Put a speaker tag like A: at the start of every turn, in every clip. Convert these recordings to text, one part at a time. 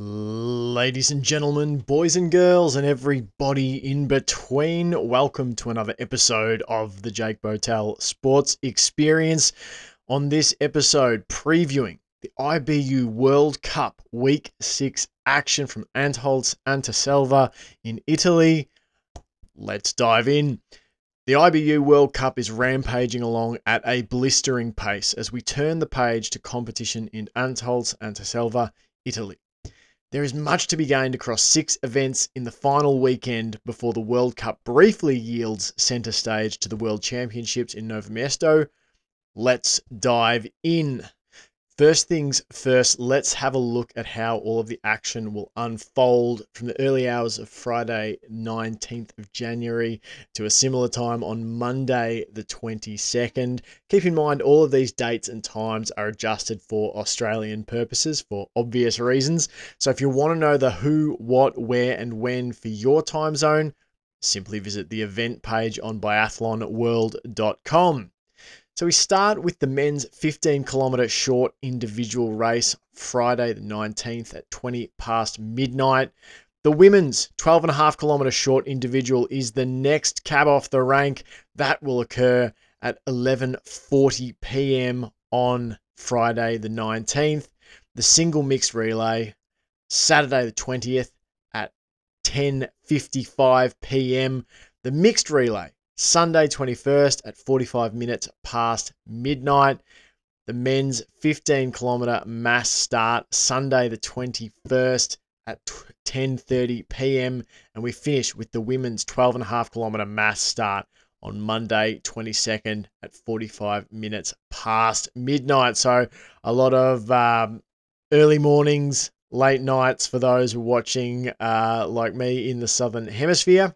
A: Ladies and gentlemen, boys and girls, and everybody in between, welcome to another episode of the Jake Botel Sports Experience. On this episode, previewing the IBU World Cup Week 6 action from Antholz Anterselva in Italy. Let's dive in. The IBU World Cup is rampaging along at a blistering pace as we turn the page to competition in Antholz Anterselva, Italy. There is much to be gained across six events in the final weekend before the World Cup briefly yields centre stage to the World Championships in Nove Mesto. Let's dive in. First things first, let's have a look at how all of the action will unfold from the early hours of Friday, 19th of January, to a similar time on Monday, the 22nd. Keep in mind, all of these dates and times are adjusted for Australian purposes for obvious reasons. So if you want to know the who, what, where, and when for your time zone, simply visit the event page on biathlonworld.com. So we start with the men's 15 kilometre short individual race Friday the 19th at 20 past midnight. The women's 12 and a half kilometre short individual is the next cab off the rank. That will occur at 11:40 p.m. on Friday the 19th. The single mixed relay Saturday the 20th at 10:55 p.m. The mixed relay Sunday 21st at 45 minutes past midnight. The men's 15 kilometer mass start Sunday the 21st at 10:30 p.m. and we finish with the women's 12 and a half kilometer mass start on Monday 22nd at 45 minutes past midnight. So a lot of um, early mornings, late nights for those watching uh, like me in the southern hemisphere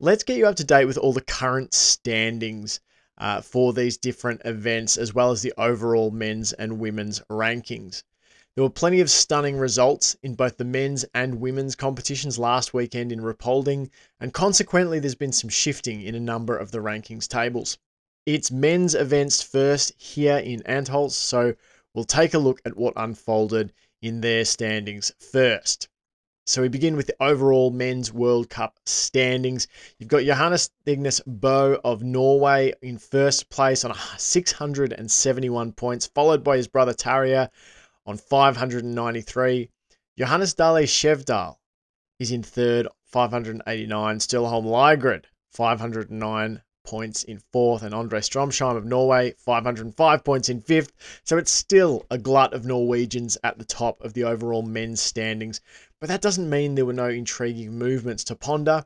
A: let's get you up to date with all the current standings uh, for these different events, as well as the overall men's and women's rankings. There were plenty of stunning results in both the men's and women's competitions last weekend in Ruhpolding, and consequently, there's been some shifting in a number of the rankings tables. It's men's events first here in Antholz, so we'll take a look at what unfolded in their standings first. So we begin with the overall men's World Cup standings. You've got Johannes Thingnes Bo of Norway in first place on 671 points, followed by his brother Tarjei on 593. Johannes Dale Skjevdal is in third, 589. Sturla Holm 509 points in fourth, and Andre Stromsheim of Norway, 505 points in fifth. So it's still a glut of Norwegians at the top of the overall men's standings, but that doesn't mean there were no intriguing movements to ponder.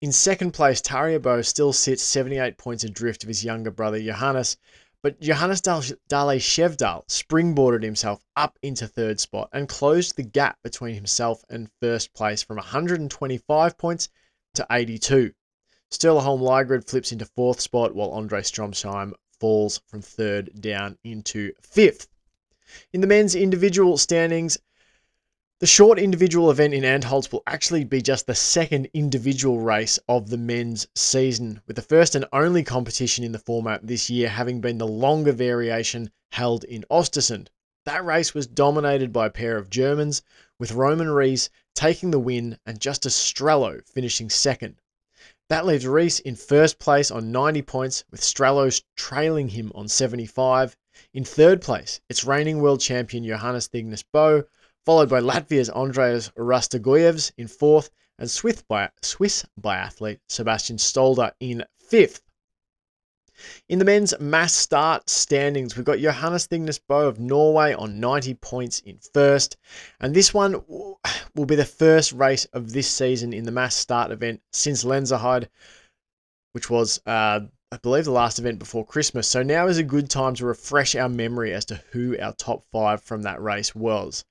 A: In second place, Tarjei Bø still sits 78 points adrift of his younger brother Johannes, but Johannes Dale Skjevdal springboarded himself up into third spot and closed the gap between himself and first place from 125 points to 82. Sturla Holm Lægreid flips into fourth spot, while Andre Stromsheim falls from third down into fifth. In the men's individual standings, the short individual event in Antholz will actually be just the second individual race of the men's season, with the first and only competition in the format this year having been the longer variation held in Ostersund. That race was dominated by a pair of Germans, with Roman Rees taking the win and Justus Strelow finishing second. That leaves Rees in first place on 90 points, with Strelow trailing him on 75. In third place, it's reigning world champion Johannes Thingnes Bø, followed by Latvia's Andreas Rastogujevics in fourth, and Swiss, biathlete Sebastian Stalder in fifth. In the men's mass start standings, we've got Johannes Thingnes Bø of Norway on 90 points in first. And this one will be the first race of this season in the mass start event since Lenzerheide, which was, uh, I believe, the last event before Christmas. So now is a good time to refresh our memory as to who our top five from that race was.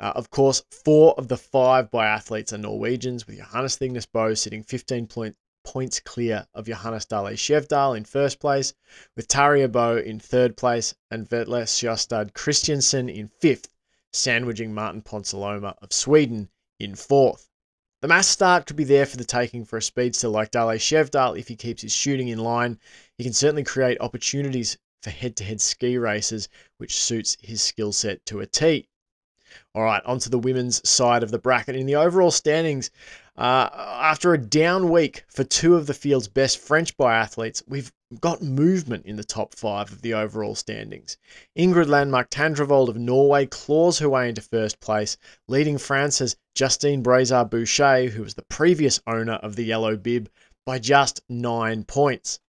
A: Uh, of course, four of the five biathletes are Norwegians, with Johannes Thingnes Bø sitting 15 point, points clear of Johannes Dale Skjevdal in first place, with Tarjei Bø in third place and Vetle Sjåstad Christiansen in fifth, sandwiching Martin Ponsiluoma of Sweden in fourth. The mass start could be there for the taking for a speedster like Dale Skjevdal if he keeps his shooting in line. He can certainly create opportunities for head to head ski races, which suits his skill set to a T. All right, onto the women's side of the bracket. In the overall standings, uh, after a down week for two of the field's best French biathletes, we've got movement in the top five of the overall standings. Ingrid Landmark Tandrevold of Norway claws her way into first place, leading France's Justine Braisaz-Bouchet, who was the previous owner of the yellow bib, by just nine points.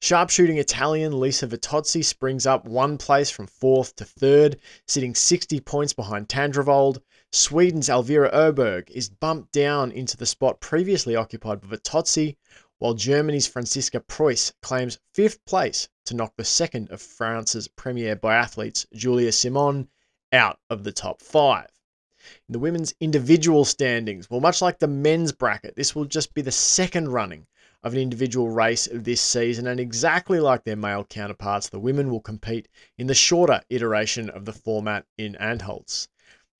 A: Sharpshooting Italian Lisa Vitozzi springs up one place from fourth to third, sitting 60 points behind Tandrevold. Sweden's Elvira Öberg is bumped down into the spot previously occupied by Vitozzi, while Germany's Franziska Preuss claims fifth place to knock the second of France's premier biathletes, Julia Simon, out of the top five. In the women's individual standings, well, much like the men's bracket, this will just be the second running of an individual race this season, and exactly like their male counterparts, the women will compete in the shorter iteration of the format in Antholz.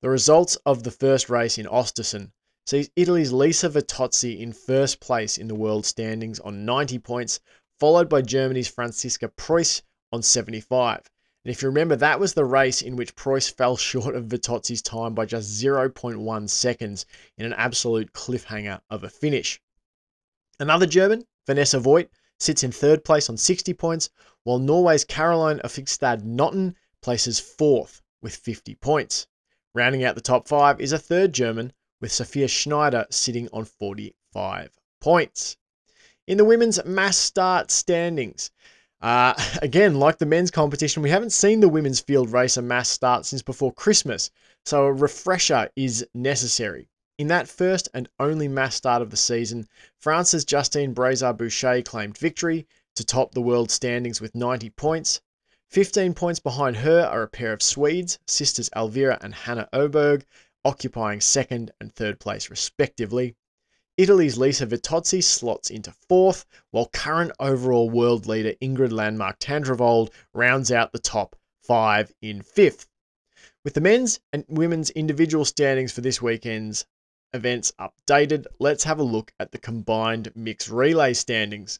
A: The results of the first race in Östersund sees Italy's Lisa Vitozzi in first place in the world standings on 90 points, followed by Germany's Franziska Preuss on 75. And if you remember, that was the race in which Preuss fell short of Vitozzi's time by just 0.1 seconds in an absolute cliffhanger of a finish. Another German, Vanessa Voigt, sits in third place on 60 points, while Norway's Karoline Offigstad Knotten places fourth with 50 points. Rounding out the top five is a third German, with Sophia Schneider sitting on 45 points. In the women's mass start standings, uh, again, like the men's competition, we haven't seen the women's field race a mass start since before Christmas, so a refresher is necessary. In that first and only mass start of the season, France's Justine Braisaz-Bouchet claimed victory to top the world standings with 90 points. 15 points behind her are a pair of Swedes, sisters Elvira and Hanna Öberg, occupying second and third place respectively. Italy's Lisa Vitozzi slots into fourth, while current overall world leader Ingrid Landmark Tandrevold rounds out the top five in fifth. With the men's and women's individual standings for this weekend's events updated, let's have a look at the combined mixed relay standings.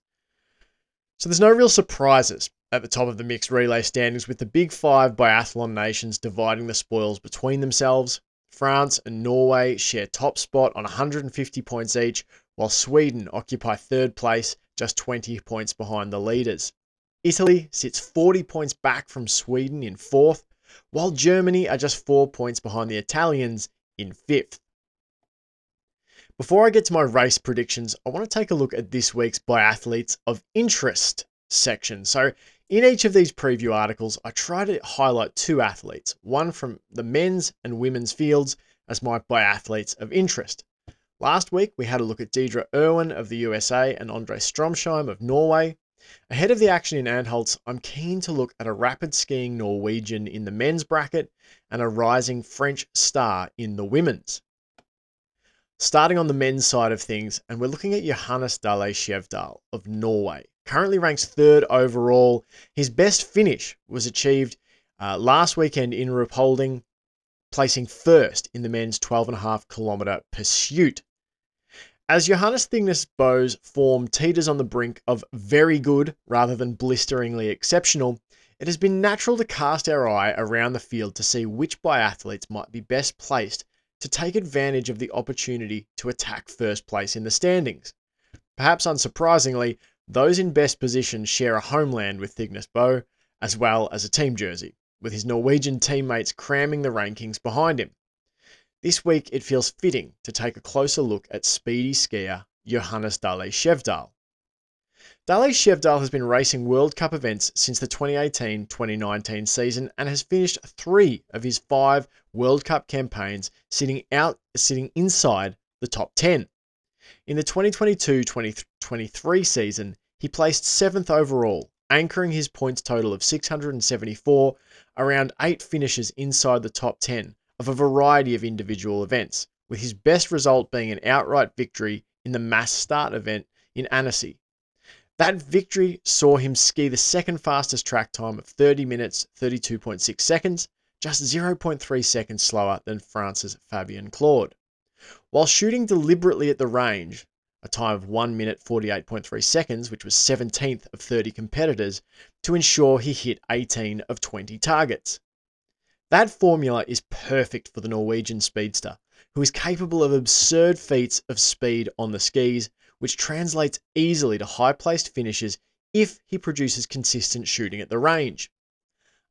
A: So there's no real surprises at the top of the mixed relay standings with the big five biathlon nations dividing the spoils between themselves. France and Norway share top spot on 150 points each, while Sweden occupy third place, just 20 points behind the leaders. Italy sits 40 points back from Sweden in fourth, while Germany are just four points behind the Italians in fifth. Before I get to my race predictions, I want to take a look at this week's Biathletes of Interest section. So, in each of these preview articles, I try to highlight two athletes, one from the men's and women's fields, as my biathletes of interest. Last week, we had a look at Deedra Irwin of the USA and Andre Stromsheim of Norway. Ahead of the action in Antholz, I'm keen to look at a rapid skiing Norwegian in the men's bracket and a rising French star in the women's. Starting on the men's side of things, and we're looking at Johannes Dale Skjevdal of Norway. Currently ranks third overall. His best finish was achieved uh, last weekend in Ruhpolding, placing first in the men's 12.5 kilometre pursuit. As Johannes Thingnes Bo's form teeters on the brink of very good rather than blisteringly exceptional, it has been natural to cast our eye around the field to see which biathletes might be best placed to take advantage of the opportunity to attack first place in the standings. Perhaps unsurprisingly, those in best position share a homeland with Thingnes Bo, as well as a team jersey, with his Norwegian teammates cramming the rankings behind him. This week, it feels fitting to take a closer look at speedy skier Johannes Dale Skjevdal. Dale Skjevdal has been racing World Cup events since the 2018 2019 season and has finished three of his five World Cup campaigns sitting out sitting inside the top 10. In the 2022 2023 season, he placed seventh overall, anchoring his points total of 674 around eight finishes inside the top 10 of a variety of individual events, with his best result being an outright victory in the mass start event in Annecy that victory saw him ski the second fastest track time of 30 minutes 32.6 seconds, just 0.3 seconds slower than France's Fabien Claude. While shooting deliberately at the range, a time of 1 minute 48.3 seconds, which was 17th of 30 competitors, to ensure he hit 18 of 20 targets. That formula is perfect for the Norwegian speedster, who is capable of absurd feats of speed on the skis, which translates easily to high placed finishes if he produces consistent shooting at the range.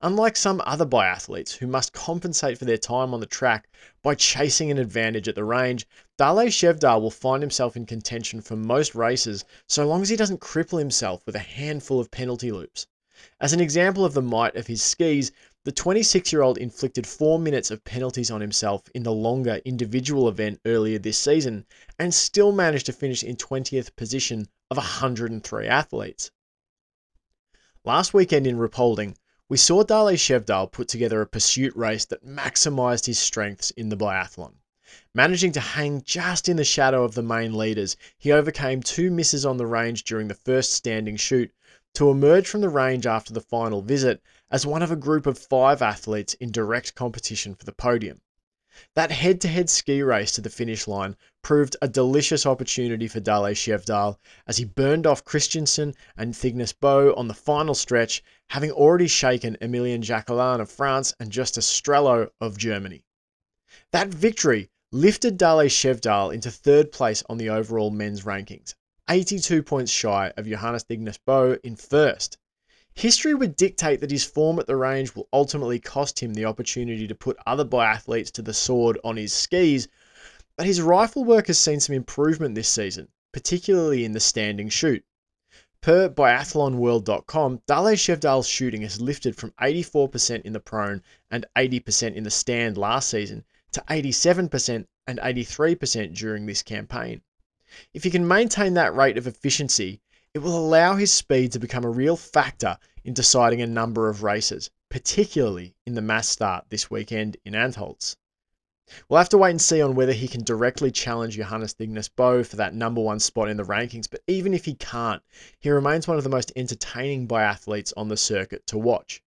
A: Unlike some other biathletes who must compensate for their time on the track by chasing an advantage at the range, Dale Skjevdal will find himself in contention for most races so long as he doesn't cripple himself with a handful of penalty loops. As an example of the might of his skis, the 26 year old inflicted four minutes of penalties on himself in the longer individual event earlier this season and still managed to finish in 20th position of 103 athletes. Last weekend in Ruhpolding, we saw Dale Skjevdal put together a pursuit race that maximised his strengths in the biathlon. Managing to hang just in the shadow of the main leaders, he overcame two misses on the range during the first standing shoot to emerge from the range after the final visit as one of a group of five athletes in direct competition for the podium. That head to head ski race to the finish line proved a delicious opportunity for Dale Skjevdal as he burned off Christiansen and Thingnes Bø on the final stretch, having already shaken Emilien Jacquelin of France and Justus Strelow of Germany. That victory lifted Dale Skjevdal into third place on the overall men's rankings, 82 points shy of Johannes Thingnes Bø in first. History would dictate that his form at the range will ultimately cost him the opportunity to put other biathletes to the sword on his skis, but his rifle work has seen some improvement this season, particularly in the standing shoot. Per biathlonworld.com, Dale Skjevdal's shooting has lifted from 84% in the prone and 80% in the stand last season to 87% and 83% during this campaign. If he can maintain that rate of efficiency, it will allow his speed to become a real factor in deciding a number of races, particularly in the mass start this weekend in Antholz. We'll have to wait and see on whether he can directly challenge Johannes Thingnes Bø for that number one spot in the rankings, but even if he can't, he remains one of the most entertaining biathletes on the circuit to watch.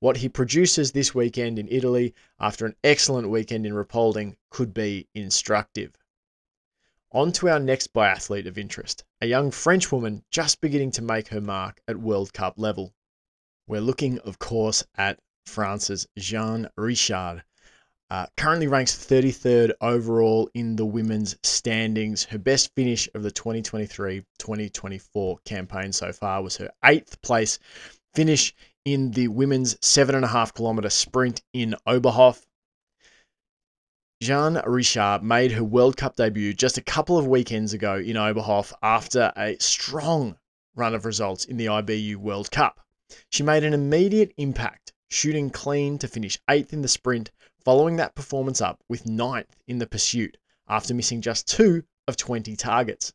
A: What he produces this weekend in Italy after an excellent weekend in Ruhpolding could be instructive. On to our next biathlete of interest, a young French woman just beginning to make her mark at World Cup level. We're looking, of course, at France's Jeanne Richard. Uh, currently ranks 33rd overall in the women's standings. Her best finish of the 2023 2024 campaign so far was her eighth place finish in the women's seven and a half kilometer sprint in Oberhof. Jeanne Richard made her World Cup debut just a couple of weekends ago in Oberhof after a strong run of results in the IBU World Cup. She made an immediate impact, shooting clean to finish eighth in the sprint, following that performance up with ninth in the pursuit after missing just two of 20 targets.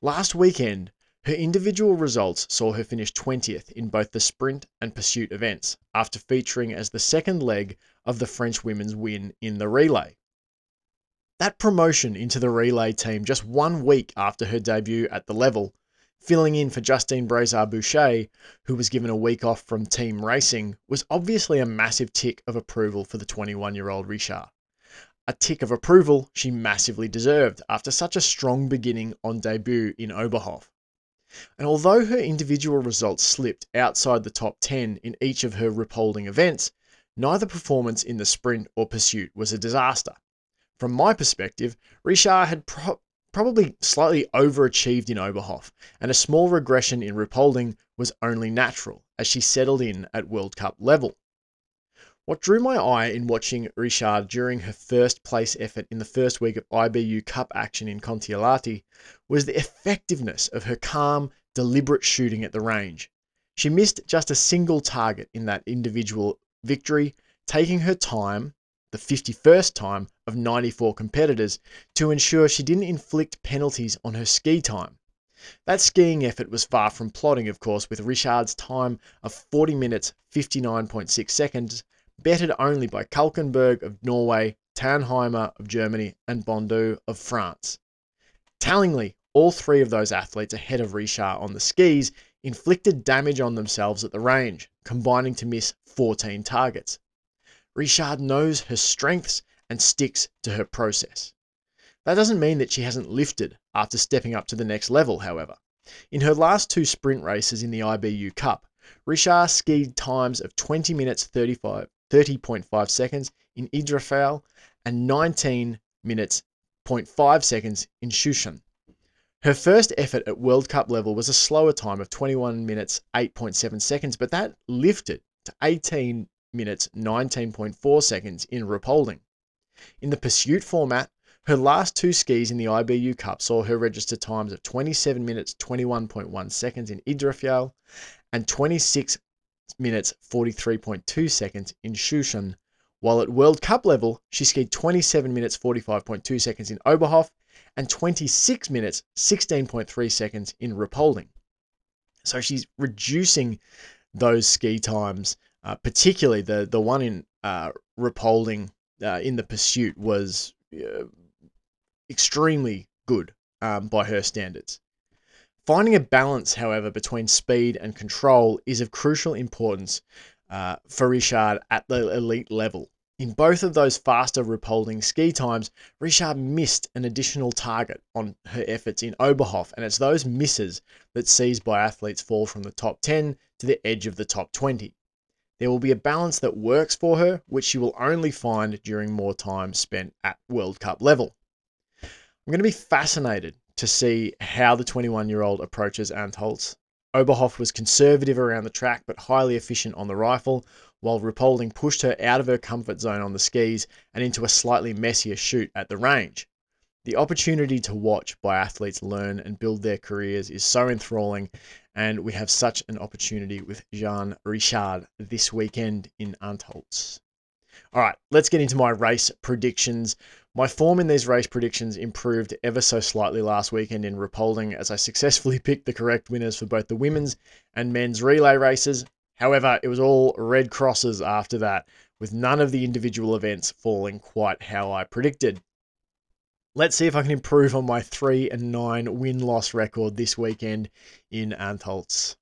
A: Last weekend, her individual results saw her finish 20th in both the sprint and pursuit events, after featuring as the second leg of the French women's win in the relay. That promotion into the relay team just one week after her debut at the level, filling in for Justine Braisaz-Bouchet, who was given a week off from team racing, was obviously a massive tick of approval for the 21 year old Richard. A tick of approval she massively deserved after such a strong beginning on debut in Oberhof. And although her individual results slipped outside the top 10 in each of her Ruhpolding events, Neither performance in the sprint or pursuit was a disaster. From my perspective, Richard had pro- probably slightly overachieved in Oberhof, and a small regression in Ruhpolding was only natural as she settled in at World Cup level. What drew my eye in watching Richard during her first place effort in the first week of IBU Cup action in Kontiolahti was the effectiveness of her calm, deliberate shooting at the range. She missed just a single target in that individual victory, taking her time, the 51st time of 94 competitors, to ensure she didn't inflict penalties on her ski time. That skiing effort was far from plodding, of course, with Richard's time of 40 minutes 59.6 seconds, bettered only by Kalkenberg of Norway, Tannheimer of Germany, and Bondu of France. Tellingly, all three of those athletes ahead of Richard on the skis inflicted damage on themselves at the range, combining to miss 14 targets. Richard knows her strengths and sticks to her process. That doesn't mean that she hasn't lifted after stepping up to the next level, however. In her last two sprint races in the IBU Cup, Richard skied times of 20 minutes 35 30.5 seconds in Idre Fjäll and 19 minutes 0.5 seconds in Sjusjøen. Her first effort at World Cup level was a slower time of 21 minutes 8.7 seconds, but that lifted to 18 minutes 19.4 seconds in Ruhpolding. In the pursuit format, her last two skis in the IBU Cup saw her register times of 27 minutes 21.1 seconds in Idre Fjäll and 26 minutes 43.2 seconds in Sjusjøen, while at World Cup level, she skied 27 minutes 45.2 seconds in Oberhof and 26 minutes 16.3 seconds in Ruhpolding. So she's reducing those ski times, uh, particularly the the one in uh, Ruhpolding uh, in the pursuit was uh, extremely good um, by her standards. Finding a balance, however, between speed and control is of crucial importance uh, for Richard at the elite level. In both of those faster Ruhpolding ski times, Richard missed an additional target on her efforts in Oberhof, and it's those misses that sees biathletes fall from the top 10 to the edge of the top 20. There will be a balance that works for her, which she will only find during more time spent at World Cup level. I'm going to be fascinated to see how the 21 year old approaches Antholz. Oberhof was conservative around the track but highly efficient on the rifle, while Ruhpolding pushed her out of her comfort zone on the skis and into a slightly messier shoot at the range. The opportunity to watch biathletes learn and build their careers is so enthralling, and we have such an opportunity with Jeanne Richard this weekend in Antholz. All right, let's get into my race predictions. My form in these race predictions improved ever so slightly last weekend in Ruhpolding as I successfully picked the correct winners for both the women's and men's relay races. However, it was all red crosses after that, with none of the individual events falling quite how I predicted. Let's see if I can improve on my 3 and 9 win loss record this weekend in Antholz.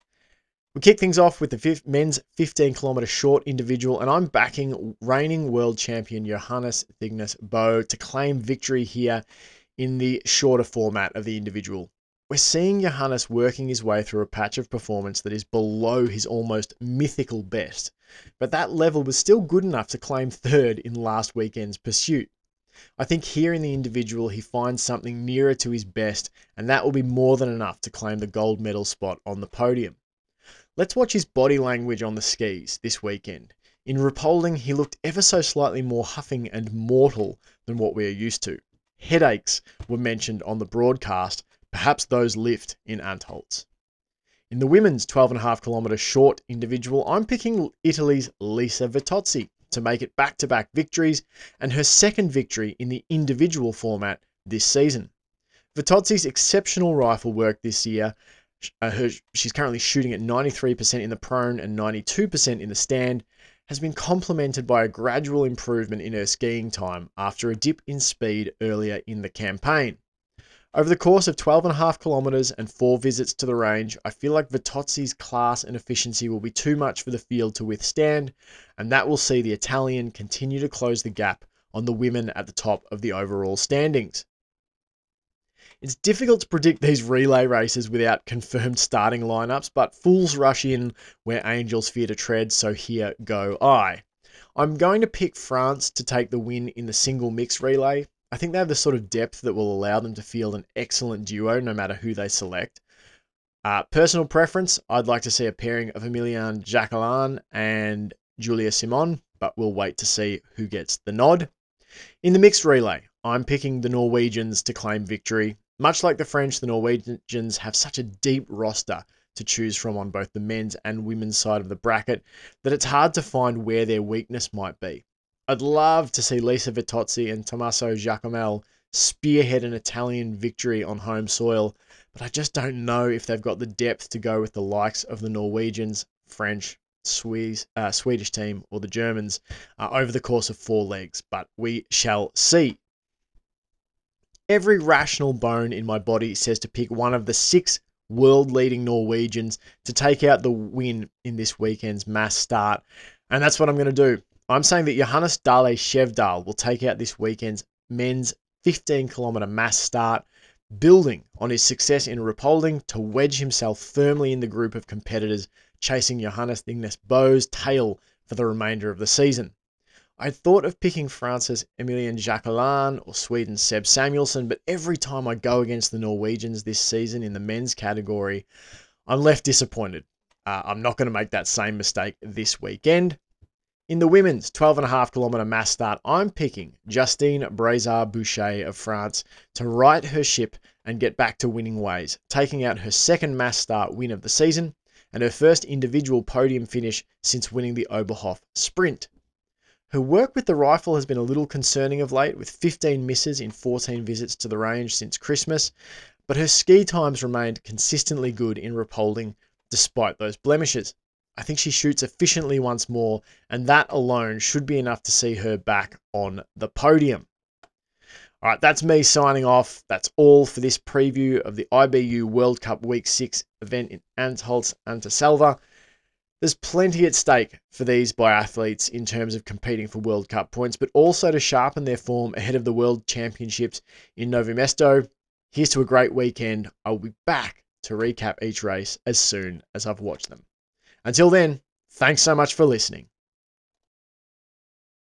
A: We kick things off with the men's 15 kilometer short individual, and I'm backing reigning world champion Johannes Thingnes Bo to claim victory here in the shorter format of the individual. We're seeing Johannes working his way through a patch of performance that is below his almost mythical best, but that level was still good enough to claim third in last weekend's pursuit. I think here in the individual, he finds something nearer to his best, and that will be more than enough to claim the gold medal spot on the podium. Let's watch his body language on the skis this weekend. In Ruhpolding, he looked ever so slightly more huffing and mortal than what we are used to. Headaches were mentioned on the broadcast, perhaps those lift in Antholz. In the women's 12.5 kilometre short individual, I'm picking Italy's Lisa Vitozzi to make it back to back victories and her second victory in the individual format this season. Vitozzi's exceptional rifle work this year uh, her, she's currently shooting at 93% in the prone and 92% in the stand, has been complemented by a gradual improvement in her skiing time after a dip in speed earlier in the campaign. Over the course of 12.5 kilometres and four visits to the range, I feel like Vitozzi's class and efficiency will be too much for the field to withstand, and that will see the Italian continue to close the gap on the women at the top of the overall standings. It's difficult to predict these relay races without confirmed starting lineups, but fools rush in where angels fear to tread, so here go I. I'm going to pick France to take the win in the single mix relay. I think they have the sort of depth that will allow them to field an excellent duo no matter who they select. Uh, personal preference, I'd like to see a pairing of Emilien Jacquelin and Julia Simon, but we'll wait to see who gets the nod. In the mixed relay, I'm picking the Norwegians to claim victory. Much like the French, the Norwegians have such a deep roster to choose from on both the men's and women's side of the bracket that it's hard to find where their weakness might be. I'd love to see Lisa Vitozzi and Tommaso Giacomel spearhead an Italian victory on home soil, but I just don't know if they've got the depth to go with the likes of the Norwegians, French, Swiss, uh, Swedish team, or the Germans uh, over the course of four legs, but we shall see. Every rational bone in my body says to pick one of the six world leading Norwegians to take out the win in this weekend's mass start. And that's what I'm going to do. I'm saying that Johannes Dale Skjevdal will take out this weekend's men's 15 kilometer mass start, building on his success in Ruhpolding to wedge himself firmly in the group of competitors chasing Johannes Thingnes Bo's tail for the remainder of the season. I thought of picking France's Emilien Jacquelin or Sweden's Seb Samuelsson, but every time I go against the Norwegians this season in the men's category, I'm left disappointed. Uh, I'm not going to make that same mistake this weekend. In the women's 12.5 kilometre mass start, I'm picking Justine Braisaz-Bouchet of France to right her ship and get back to winning ways, taking out her second mass start win of the season and her first individual podium finish since winning the Oberhof Sprint. Her work with the rifle has been a little concerning of late, with 15 misses in 14 visits to the range since Christmas, but her ski times remained consistently good in Ruhpolding despite those blemishes. I think she shoots efficiently once more, and that alone should be enough to see her back on the podium. All right, that's me signing off. That's all for this preview of the IBU World Cup Week 6 event in Antholz Anterselva. There's plenty at stake for these biathletes in terms of competing for World Cup points, but also to sharpen their form ahead of the World Championships in Nove Mesto. Here's to a great weekend. I'll be back to recap each race as soon as I've watched them. Until then, thanks so much for listening.